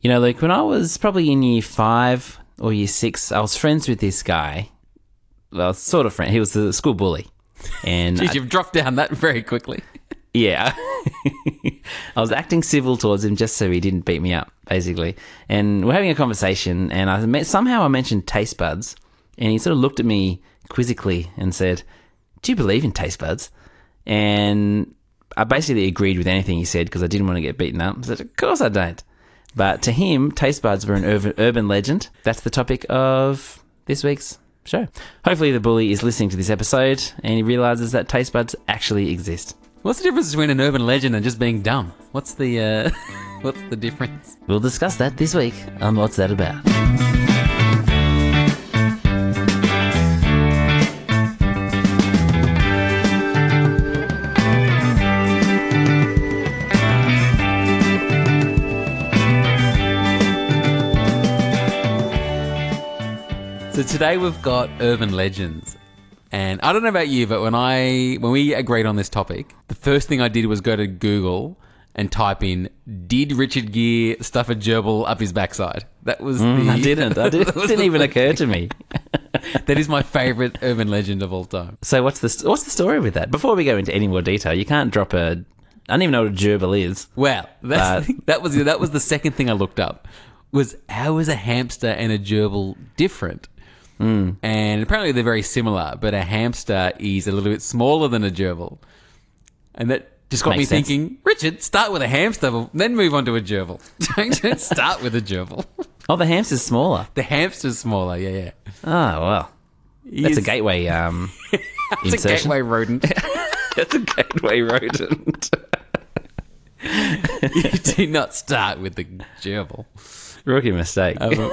You know, like when I was probably in year five or year six, I was friends with this guy. Well, sort of friend. He was the school bully. And Geez, you've dropped down that very quickly. Yeah. I was acting civil towards him just so he didn't beat me up, basically. And we're having a conversation, and I met, somehow I mentioned taste buds, and he sort of looked at me quizzically and said, Do you believe in taste buds? And I basically agreed with anything he said because I didn't want to get beaten up. I said, Of course I don't. But to him, taste buds were an urban, urban legend. That's the topic of this week's show. Hopefully, the bully is listening to this episode and he realizes that taste buds actually exist. What's the difference between an urban legend and just being dumb? What's the uh, what's the difference? We'll discuss that this week on What's That About? Today we've got urban legends. And I don't know about you, but when I when we agreed on this topic, the first thing I did was go to Google and type in "Did Richard Gere stuff a gerbil up his backside?" That was the I didn't. I didn't, that didn't even occur to me. That is my favorite urban legend of all time. So what's the what's the story with that? Before we go into any more detail, you can't drop a. I don't even know what a gerbil is. Well, that's, Uh, that was that was the second thing I looked up. Was how is a hamster and a gerbil different? Hmm. And apparently they're very similar, but a hamster is a little bit smaller than a gerbil, and that just got Makes me sense. thinking. Richard, start with a hamster, then move on to a gerbil. Don't don't start with a gerbil. Oh, the hamster's smaller. The hamster's smaller. Yeah, yeah. Oh well, that's a gateway. Um, It's a gateway rodent. That's a gateway rodent. you do not start with the gerbil. Rookie mistake. Um,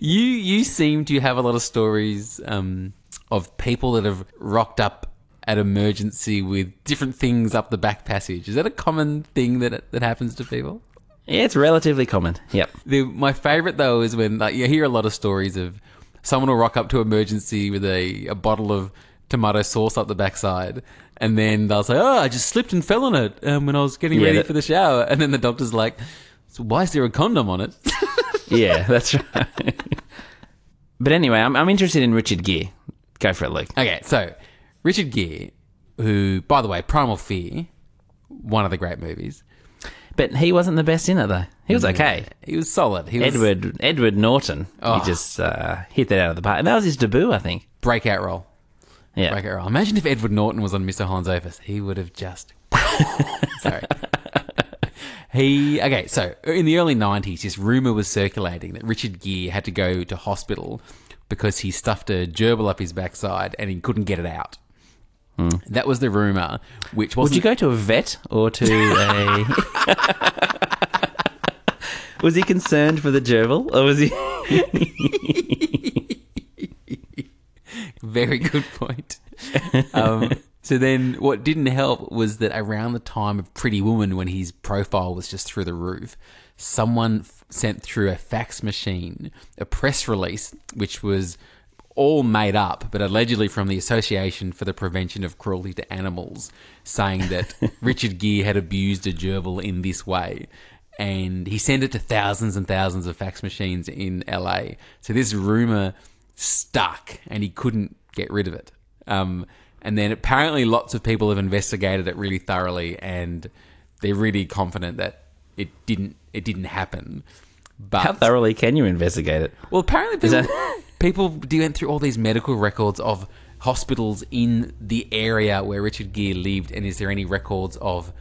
you you seem to have a lot of stories um, of people that have rocked up at emergency with different things up the back passage. Is that a common thing that that happens to people? yeah, it's relatively common. Yep. The, my favorite though is when like you hear a lot of stories of someone will rock up to emergency with a, a bottle of tomato sauce up the backside, and then they'll say, "Oh, I just slipped and fell on it um, when I was getting Yeah, ready that- for the shower," and then the doctor's like, so "Why is there a condom on it?" Yeah, that's right. but anyway, I'm, I'm interested in Richard Gere. Go for it, Luke. Okay, so Richard Gere, who, by the way, Primal Fear, one of the great movies. But he wasn't the best in it, though. He was okay. He was solid. He was Edward Edward Norton. Oh. He just uh, hit that out of the park. And that was his debut, I think. breakout role. Yeah. Breakout role. Imagine if Edward Norton was on Mr. Hans Office. He would have just. Sorry. He okay, so in the early nineties, this rumor was circulating that Richard Gere had to go to hospital because he stuffed a gerbil up his backside and he couldn't get it out. That was the rumor, which Would wasn't you go to a vet or to a? was he concerned for the gerbil, or was he? Very good point. Um, so then, what didn't help was that around the time of Pretty Woman, when his profile was just through the roof, someone f- sent through a fax machine a press release which was all made up, but allegedly from the Association for the Prevention of Cruelty to Animals, saying that Richard Gere had abused a gerbil in this way. And he sent it to thousands and thousands of fax machines in LA. So this rumor stuck and he couldn't get rid of it. Um, and then apparently lots of people have investigated it really thoroughly and they're really confident that it didn't it didn't happen. But How thoroughly can you investigate it? well, apparently people, people went through all these medical records of hospitals in the area where Richard Gere lived, and is there any records of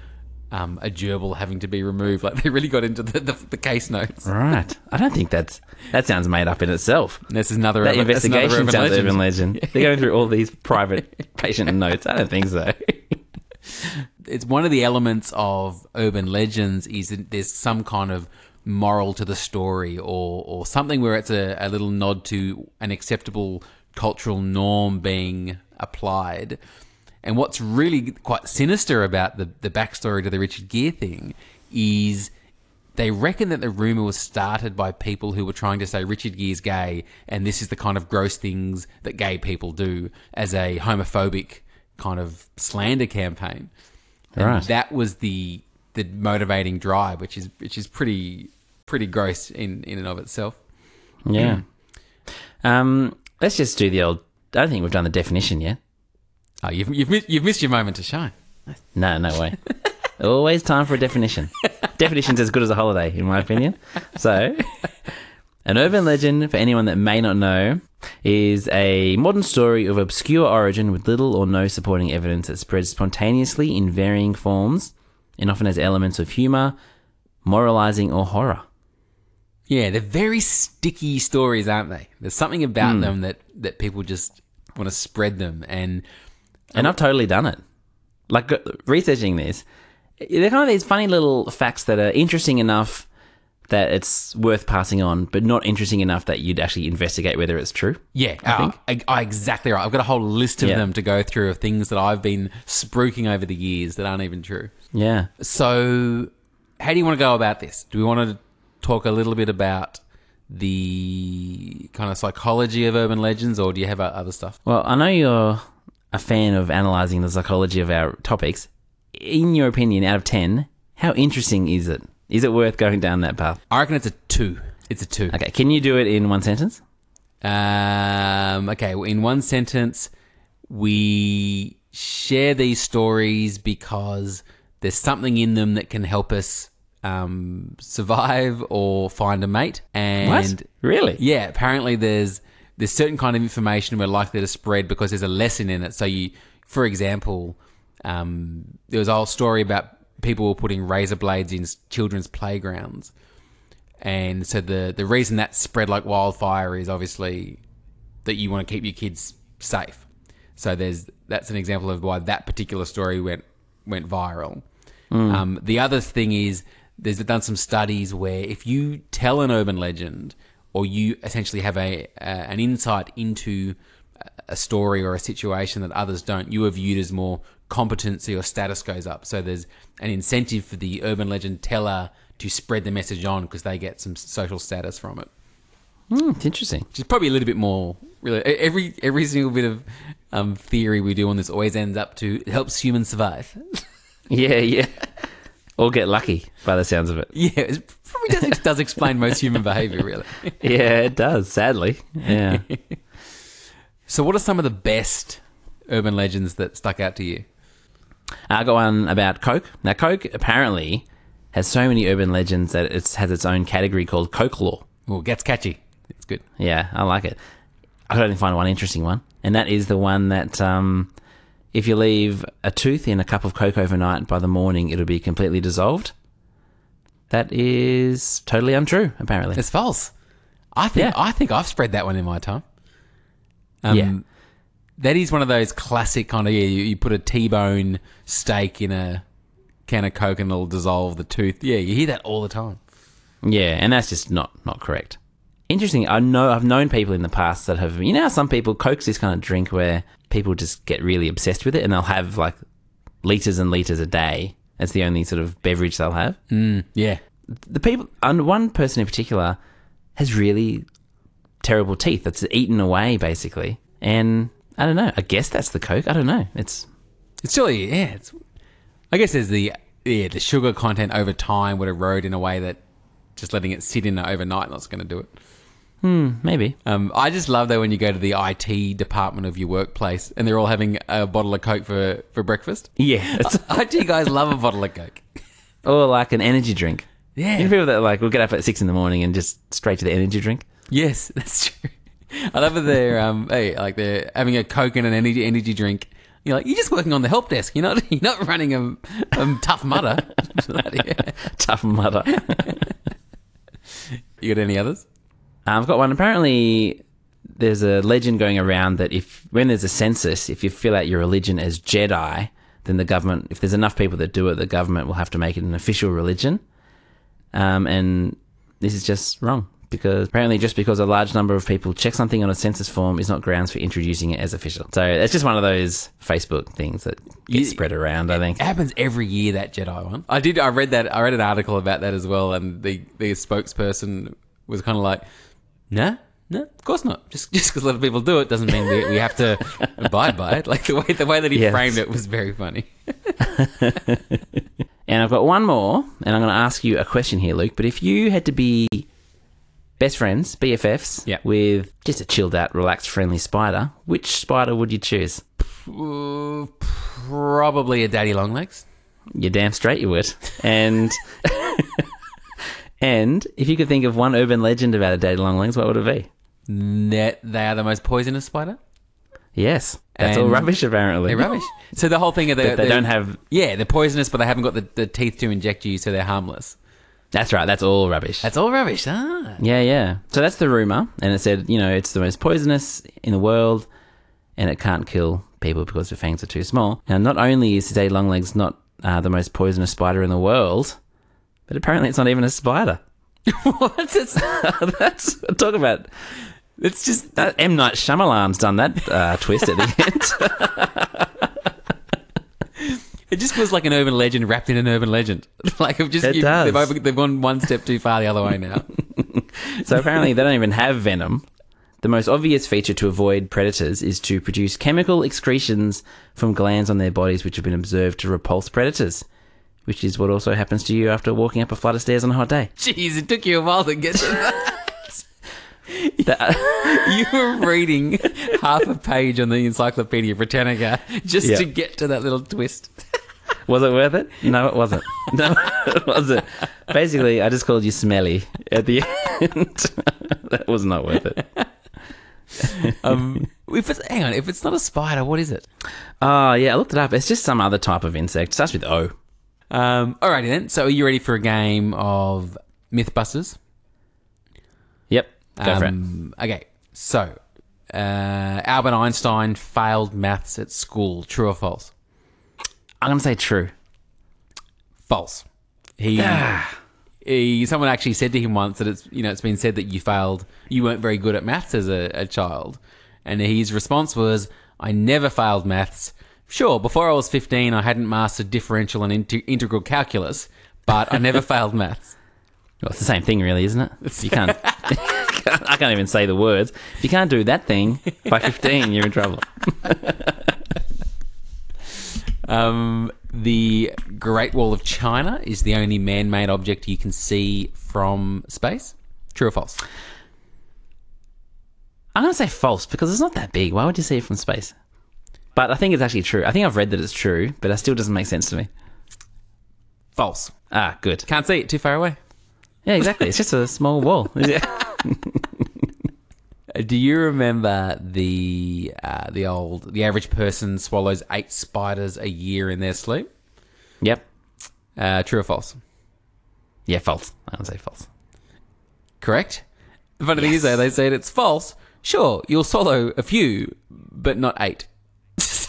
um, a gerbil having to be removed? Like they really got into the, the, the case notes. Right. I don't think that's that sounds made up in itself. This is another That urban- investigation urban sounds legend. urban legend. They're going through all these private patient notes. I don't think so. it's one of the elements of urban legends is that there's some kind of moral to the story or or something where it's a, a little nod to an acceptable cultural norm being applied. And what's really quite sinister about the, the backstory to the Richard Gere thing is they reckon that the rumor was started by people who were trying to say Richard Gere's gay and this is the kind of gross things that gay people do as a homophobic kind of slander campaign. And Right. that was the the motivating drive, which is which is pretty pretty gross in in and of itself. Yeah. Um, let's just do the old. I don't think we've done the definition yet. Oh, you've you've missed, you've missed your moment to shine. No, no way. Always time for a definition. Definition's as good as a holiday, in my opinion. So, an urban legend, for anyone that may not know, is a modern story of obscure origin with little or no supporting evidence that spreads spontaneously in varying forms and often has elements of humor, moralizing, or horror. Yeah, they're very sticky stories, aren't they? There's something about hmm. them that that people just want to spread them, and And I've totally done it. Like uh, researching this, they're kind of these funny little facts that are interesting enough that it's worth passing on, but not interesting enough that you'd actually investigate whether it's true. yeah, I, think. I, I- exactly right. I've got a whole list of Yeah. them to go through of things that I've been spruiking over the years that aren't even true. Yeah. So, how do you want to go about this? Do we want to talk a little bit about the kind of psychology of urban legends, or do you have uh, other stuff? Well, I know you're a fan of analyzing the psychology of our topics. In your opinion, out of 10, how interesting is it? Is it worth going down that path? I reckon it's a two. It's a two. Okay, can you do it in one sentence? Um, okay, well, in one sentence, we share these stories because there's something in them that can help us um, survive or find a mate. And What? Really? yeah, apparently there's there's certain kind of information we're likely to spread because there's a lesson in it. So you, for example, um, there was a whole story about people were putting razor blades in children's playgrounds, and so the the reason that spread like wildfire is obviously that you want to keep your kids safe. So there's that's an example of why that particular story went went viral. Um, the other thing is there's done some studies where if you tell an urban legend or you essentially have a, a an insight into a story or a situation that others don't, you are viewed as more competency or status goes up. So there's an incentive for the urban legend teller to spread the message on because they get some social status from it Hmm, it's interesting. which is probably a little bit more really every every single bit of um, theory we do on this always ends up to it helps humans survive Yeah, yeah. or get lucky by the sounds of it. yeah it probably does, does explain most human behavior really Yeah, it does, sadly. Yeah. so what are some of the best urban legends that stuck out to you I got one about Coke. Now, Coke apparently has so many urban legends that it has its own category called Coke Lore. well gets catchy it's good Yeah, I like it. I could only find one interesting one, and that is the one that um, if you leave a tooth in a cup of Coke overnight, by the morning it'll be completely dissolved. That is totally untrue, apparently. it's false I think Yeah. I think I've spread that one in my time um, Yeah. that is one of those classic kind of yeah you, you put a T-bone steak in a can of Coke and it'll dissolve the tooth yeah you hear that all the time Yeah, and that's just not not correct. Interesting. I know I've known people in the past that have you know how some people Coke's this kind of drink where people just get really obsessed with it and they'll have like liters and liters a day. That's the only sort of beverage they'll have. Mm, yeah The people and one person in particular has really terrible teeth that's eaten away basically. And I don't know. I guess that's the Coke. I don't know. It's It's surely yeah. It's, I guess there's the yeah the sugar content over time would erode in a way that just letting it sit in overnight not going to do it. Maybe. Um, I just love that when you go to the IT department of your workplace and they're all having a bottle of Coke for for breakfast. Yeah. IT guys love a bottle of Coke. or like an energy drink. Yeah. You know people that like will get up at six in the morning and just straight to the energy drink. Yes, that's true. I love that they're um hey like they're having a Coke and an energy energy drink. You're like you're just working on the help desk. You're not you're not running a, a tough mudder. Tough mudder. you got any others? I've got one. Apparently, there's a legend going around that if when there's a census, if you fill out your religion as Jedi, then the government, if there's enough people that do it, the government will have to make it an official religion. Um, and this is just wrong because apparently, just because a large number of people check something on a census form is not grounds for introducing it as official. So it's just one of those Facebook things that get You- spread around. I think. It happens every year that Jedi one. I did. I read that. I read an article about that as well, and the the spokesperson was kind of like, "Nah, no, of course not. Just just because a lot of people do it doesn't mean we, we have to abide by it." Like the way the way that he Yes. framed it was very funny. And I've got one more, and I'm going to ask you a question here, Luke. But if you had to be best friends, BFFs, Yeah. with just a chilled out, relaxed, friendly spider, which spider would you choose? Uh, probably a daddy long legs. You're damn straight you would. And and if you could think of one urban legend about a daddy long legs, what would it be? That they are the most poisonous spider. Yes, that's all rubbish. Apparently, They're rubbish. So the whole thing of they, They don't have. Yeah, they're poisonous, but they haven't got the, the teeth to inject you, so they're harmless. That's right. That's all rubbish. That's all rubbish. Ah. Yeah, yeah. So that's the rumor, and it said, you know, it's the most poisonous in the world, and it can't kill people because the fangs are too small. Now, not only is daddy longlegs not uh, the most poisonous spider in the world, but apparently it's not even a spider. what? It's, that's talk about. it's just That M Night Shyamalan's done that uh, twist at the end. it just feels like an urban legend wrapped in an urban legend. like just It you- does. They've, they've gone one step too far the other way now. so apparently they don't even have venom. The most obvious feature to avoid predators is to produce chemical excretions from glands on their bodies, which have been observed to repulse predators. Which is what also happens to you after walking up a flight of stairs on a hot day. Jeez, it took you a while to get to that. That- you were reading half a page on the Encyclopedia Britannica just Yeah. to get to that little twist. was it worth it? No, it wasn't. No, it wasn't. Basically, I just called you smelly at the end. that was not worth it. Um, if it's hang on, if it's not a spider, what is it? Oh, yeah, I looked it up. It's just some other type of insect. starts with O. Um, alrighty then. So are you ready for a game of MythBusters? Yep, go for it. Um, okay, so uh, Albert Einstein failed maths at school. True or false? I'm going to say true. False. He, he, someone actually said to him once that it's you know it's been said that you failed, you weren't very good at maths as a, a child, and his response was, "I never failed maths. Sure, before I was 15, I hadn't mastered differential and inte- integral calculus, but I never failed maths." Well, it's the same thing, really, isn't it? You can't. I can't even say the words. If you can't do that thing by 15, you're in trouble. Um, the Great Wall of China is the only man-made object you can see from space. True or false? I'm going to say false because it's not that big. Why would you see it from space? But I think it's actually true. I think I've read that it's true, but it still doesn't make sense to me. False. Ah, good. Can't see it. Too far away. Yeah, exactly. It's just a small wall. Uh, Do you remember the uh, the old the average person swallows eight spiders a year in their sleep? yep. Uh, true or false? Yeah, false. I'm going say false. Correct. The funny thing is, though, they said it's false. Sure, you'll swallow a few, but not eight.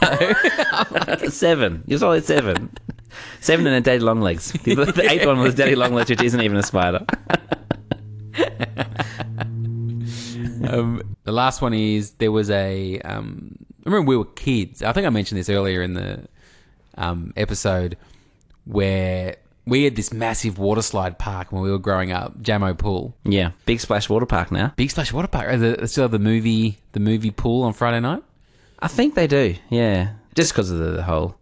So Seven. You saw it seven. Seven and a daddy long legs. The, the eighth one was daddy long legs, which isn't even a spider. um, the last one is there was a. Um, I remember we were kids. I think I mentioned this earlier in the um, episode where we had this massive water slide park when we were growing up, Jamo Pool. Yeah, big splash water park now. Big Splash Water Park. Uh, They still have the movie, the movie pool on Friday night. I think they do. Yeah, just because of the, whole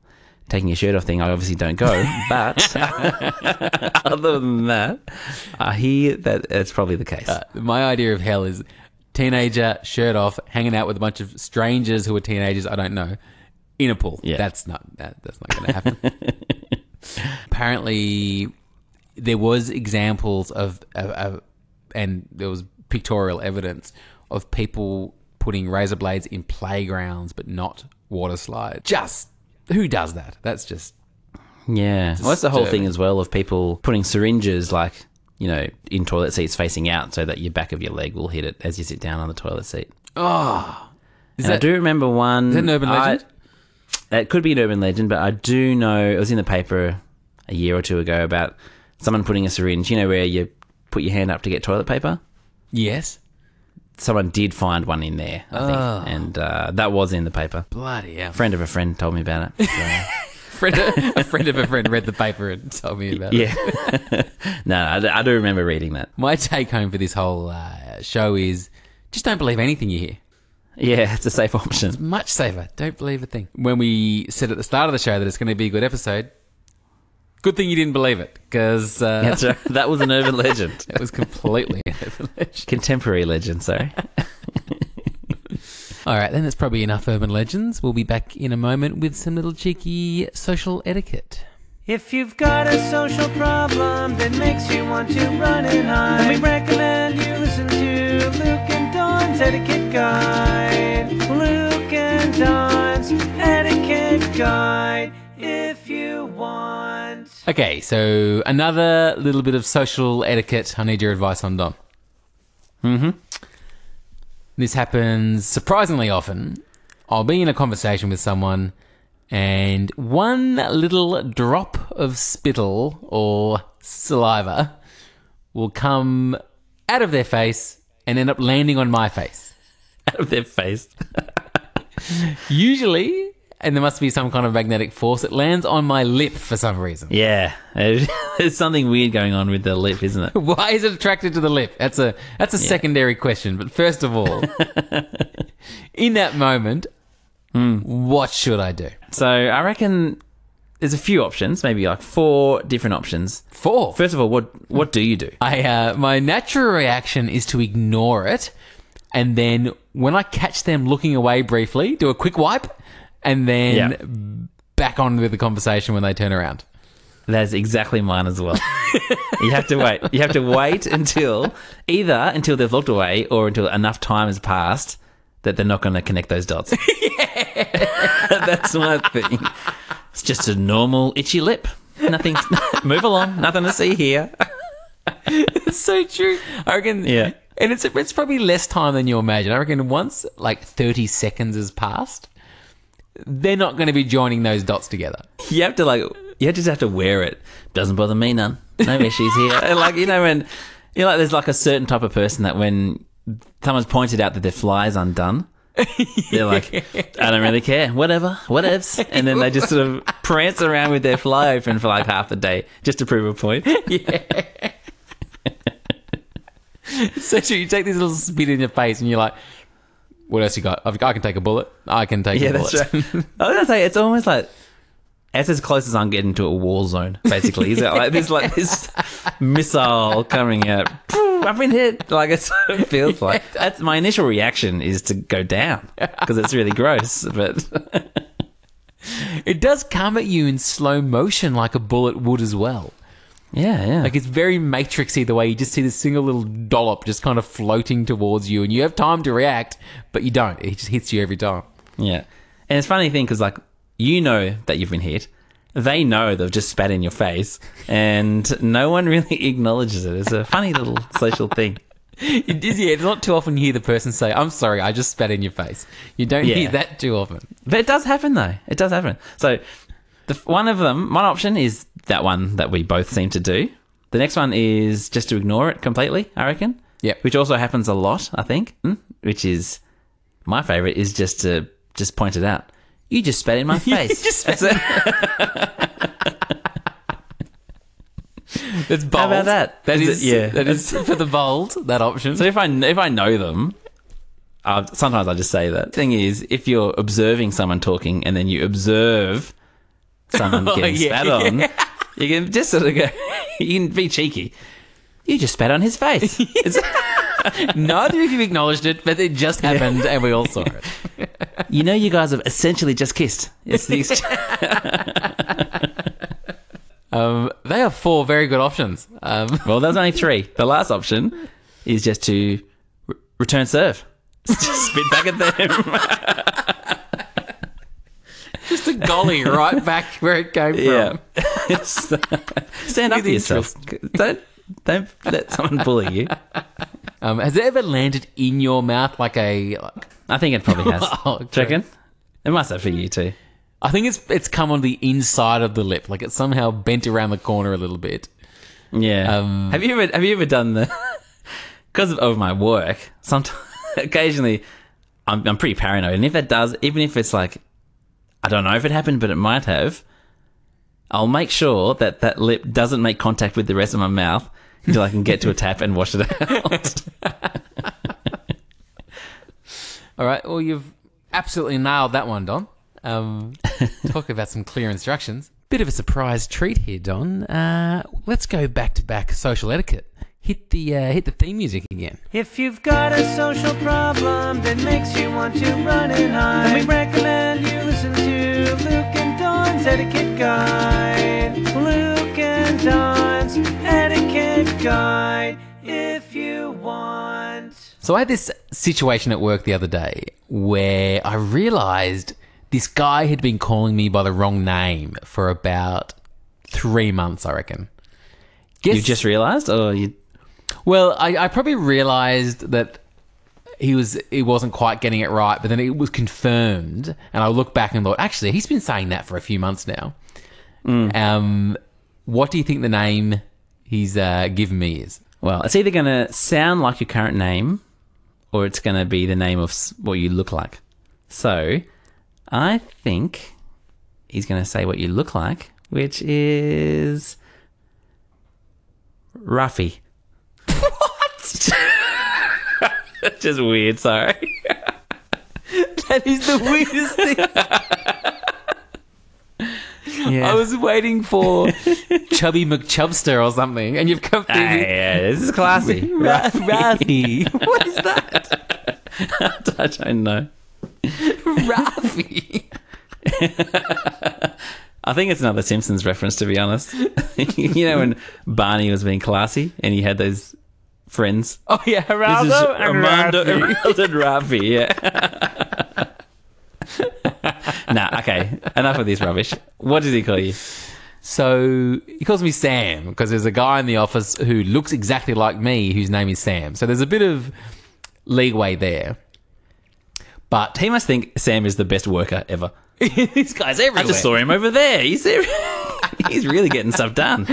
taking your shirt off thing. I obviously don't go, but other than that, I hear that it's probably the case. Uh, my idea of hell is teenager, shirt off, hanging out with a bunch of strangers who are teenagers I don't know in a pool. Yeah. That's not that, that's not going to happen. Apparently, there was examples of, of, of, and there was pictorial evidence of people putting razor blades in playgrounds, but not water slides. Just who does that? That's just yeah, well, that's the whole thing as well of people putting syringes like you know in toilet seats facing out so that your back of your leg will hit it as you sit down on the toilet seat. oh. Is And I do remember one. is that an urban I- legend? It could be an urban legend, but I do know it was in the paper a year or two ago about someone putting a syringe. You know where you put your hand up to get toilet paper. yes. Someone did find one in there, I think, Oh. and uh, that was in the paper. Bloody hell. A friend of a friend told me about it. so- friend, a friend of a friend read the paper and told me about it. yeah, no, I, do- I do remember reading that. My take home for this whole uh, show is just don't believe anything you hear. Yeah, it's a safe option. Much safer. Don't believe a thing. When we said at the start of the show that it's going to be a good episode, Good thing you didn't believe it, because uh, right. That was an urban legend. it was completely an urban legend. Contemporary legend, sorry. All right, then that's probably enough urban legends. We'll be back in a moment with some little cheeky social etiquette. If you've got a social problem that makes you want to run and hide, then we recommend you listen to Luke and Don's Etiquette Guide. Luke and Don's Etiquette Guide. If you want. Okay, so another little bit of social etiquette. I need your advice on Don. Mm-hmm. This happens surprisingly often. I'll be in a conversation with someone, and one little drop of spittle or saliva will come out of their face and end up landing on my face. Out of their face. Usually, and there must be some kind of magnetic force, it lands on my lip for some reason. Yeah. There's something weird going on with the lip, isn't it? Why is it attracted to the lip? That's a that's a secondary question. But first of all, in that moment, what should I do? So I reckon there's a few options, maybe like four different options. Four. First of all, what what do you do? I uh, my natural reaction is to ignore it, and then when I catch them looking away briefly, do a quick wipe, and then Yeah. back on with the conversation when they turn around. That's exactly mine as well. you have to wait. You have to wait until either until they've looked away or until enough time has passed that they're not going to connect those dots. That's my thing. It's just a normal itchy lip. Nothing. move along. Nothing to see here. It's so true. I reckon. Yeah. And it's it's probably less time than you imagine. I reckon once like thirty seconds has passed, they're not going to be joining those dots together. You have to like. You just have to wear it. Doesn't bother me none. No issues here. And like you know when you know like there's like a certain type of person that when someone's pointed out that their fly is undone. They're like, I don't really care. Whatever, whatevs. And then they just sort of prance around with their fly open for like half the day just to prove a point. Yeah. so true. You take this little spit in your face, and you're like, "What else you got? I've, I can take a bullet. I can take Yeah, a bullet." that's right. I was gonna say it's almost like it's as close as I'm getting to a war zone. Basically, is it like this like this missile coming out? I've been hit. Like it feels like. That's my initial reaction is to go down because it's really gross. But it does come at you in slow motion, like a bullet would as well. Yeah, yeah. Like it's very matrixy the way you just see this single little dollop just kind of floating towards you, and you have time to react, but you don't. It just hits you every time. Yeah. And it's funny thing because, like, you know that you've been hit. They know they've just spat in your face, and no one really acknowledges it. It's a funny little social thing. It is, yeah, it's not too often you hear the person say, "I'm sorry, I just spat in your face." You don't Yeah. hear that too often. But it does happen, though. It does happen. So, the one of them, one option is that one that we both seem to do. The next one is just to ignore it completely, I reckon. Yep. Which also happens a lot, I think. Hmm? Which is my favorite is just to just point it out. You just spat in my face. just That's it. That's bold. about that? That Is is, it- yeah. That is for the bold. That option. So if I if I know them, uh, sometimes I just say that. Thing is, if you're observing someone talking and then you observe someone getting Oh, yeah, spat on, you can just sort of go. You can be cheeky. You just spat on his face. Neither of you acknowledged it, but it just happened, and we all saw it. you know, you guys have essentially just kissed. It's the Um, they are four very good options. Um, well, there's only three. The last option is just to re- return serve. Just spit back at them. Just a golly right back where it came from. Yeah. Stand up for yourself. Don't don't let someone bully you. Um, has it ever landed in your mouth like a? Like, I think it probably has. Oh, reckon? It must have for you too. I think it's it's come on the inside of the lip, like it's somehow bent around the corner a little bit. Yeah. Um, have you ever have you ever done the because of, of my work? Sometimes occasionally I'm I'm pretty paranoid, and if it does, even if it's like I don't know if it happened, but it might have. I'll make sure that that lip doesn't make contact with the rest of my mouth until I can get to a tap and wash it out. All right, well you've absolutely nailed that one, Don. Um, talk about some clear instructions. Bit of a surprise treat here, Don. Uh, let's go back to back social etiquette. Hit the uh, hit the theme music again. If you've got a social problem that makes you want to run and hide, then we recommend you listen to Luke and Don's Etiquette Guide. Luke and Don's Etiquette Guide. If you want. So I had this situation at work the other day where I realized this guy had been calling me by the wrong name for about three months, I reckon. Guess, You just realised, or you? well, I, I probably realized that he was he wasn't quite getting it right, but then it was confirmed, and I look back and thought, actually, he's been saying that for a few months now. Um, what do you think the name he's uh, given me is? Well, it's either going to sound like your current name, or it's going to be the name of what you look like. So, I think he's going to say what you look like, which is Ruffy. What? That's just weird. Sorry. That is the weirdest thing. Yeah. I was waiting for Chubby McChubster or something, and you've come through Ah, yeah, this is classy. Ra- what is that? I don't know. Rafi. I think it's another Simpsons reference, to be honest. you know when Barney was being classy and he had those friends. Oh yeah, Geraldo oh, and Armando Rafi. Armando and Rafi, yeah. nah, okay. Enough of this rubbish. What does he call you? So he calls me Sam because there's a guy in the office who looks exactly like me, whose name is Sam. So there's a bit of leeway there. But He must think Sam is the best worker ever. this guy's everywhere. I just saw him over there. He's he's really getting stuff done.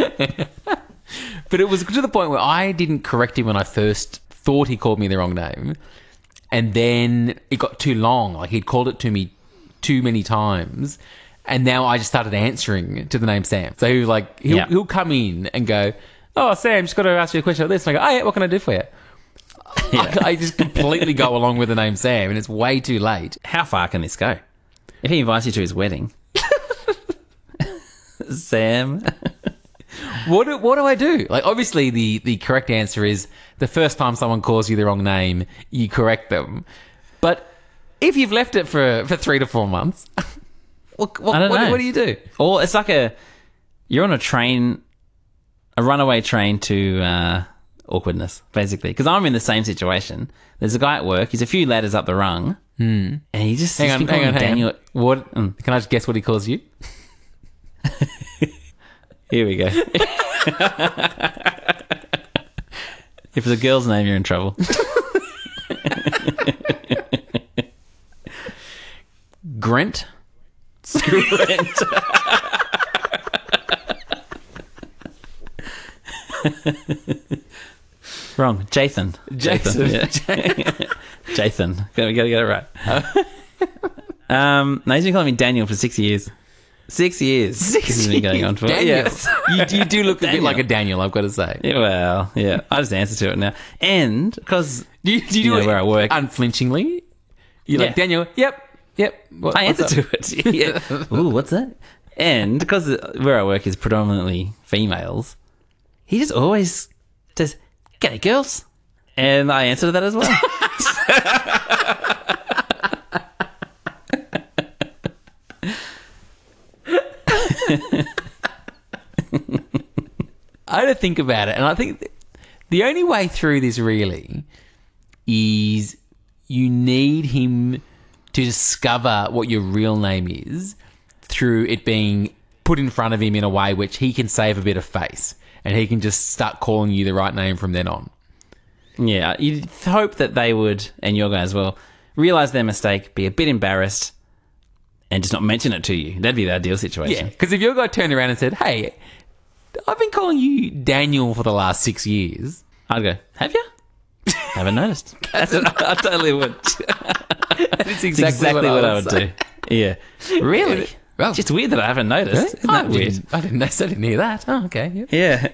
But it was to the point where I didn't correct him when I first thought he called me the wrong name. And then it got too long. Like he'd called it to me too many times. And now I just started answering to the name Sam. So he was like, he'll, Yeah. he'll come in and go, Oh, Sam, just got to ask you a question about this. And I go, Oh, yeah, what can I do for you? I, I just completely go along with the name Sam, and it's way too late. How far can this go? If he invites you to his wedding, Sam. What do, what do I do? Like, obviously, the, the correct answer is the first time someone calls you the wrong name, you correct them. But if you've left it for, for three to four months, what, what, what, what do you do? Or it's like a you're on a train, a runaway train to uh, awkwardness, basically. Because I'm in the same situation. There's a guy at work. He's a few ladders up the rung, and he just Hang on, hang on, hang Daniel. on. What? Can I just guess what he calls you? Here we go. if it's a girl's name, you're in trouble. Grant? Brent. Wrong. Jathan. Jason. Jathan. Gotta, gotta get it right. um, no, he's been calling me Daniel for six years. Six years. Six this has been going on for. Daniel. Yes. you, you do look a bit Daniel. like a Daniel, I've got to say. Yeah, well, yeah. I just answer to it now. And because Do you, do you You do know it where I work. unflinchingly? You're Yeah. like, Daniel, yep, yep. What, I answer up? to it. yeah. Ooh, what's that? And because where I work is predominantly females, he just always says, "G'day, girls," and I answer to that as well. I had to think about it, and I think the only way through this really is you need him to discover what your real name is through it being put in front of him in a way which he can save a bit of face, and he can just start calling you the right name from then on. yeah, you'd hope that they would, and your guy as well, realize their mistake, be a bit embarrassed, and just not mention it to you. That'd be the ideal situation. Yeah, because if your guy turned around and said, "Hey, I've been calling you Daniel for the last six years," I'd go, "Have you?" Haven't noticed. That's what I, I totally would. that's It's exactly, what, I would say. do. Yeah. Really? Well- it's Just weird that I haven't noticed. Isn't I that weird? didn't, I didn't, I didn't hear that. Oh, okay. Yep. Yeah.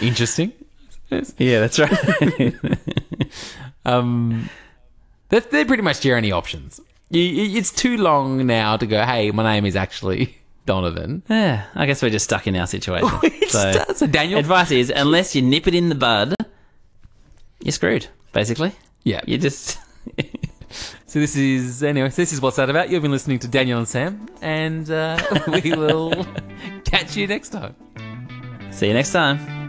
Interesting. Yeah, that's right. Um, they're, they're pretty much your only options. It's too long now to go. Hey, my name is actually Donovan. Yeah, I guess we're just stuck in our situation. so, so Daniel, advice is unless you nip it in the bud, you're screwed. Basically, yeah. you just So this is anyway. This is what's that about. You've been listening to Daniel and Sam, and uh, we will catch you next time. see you next time.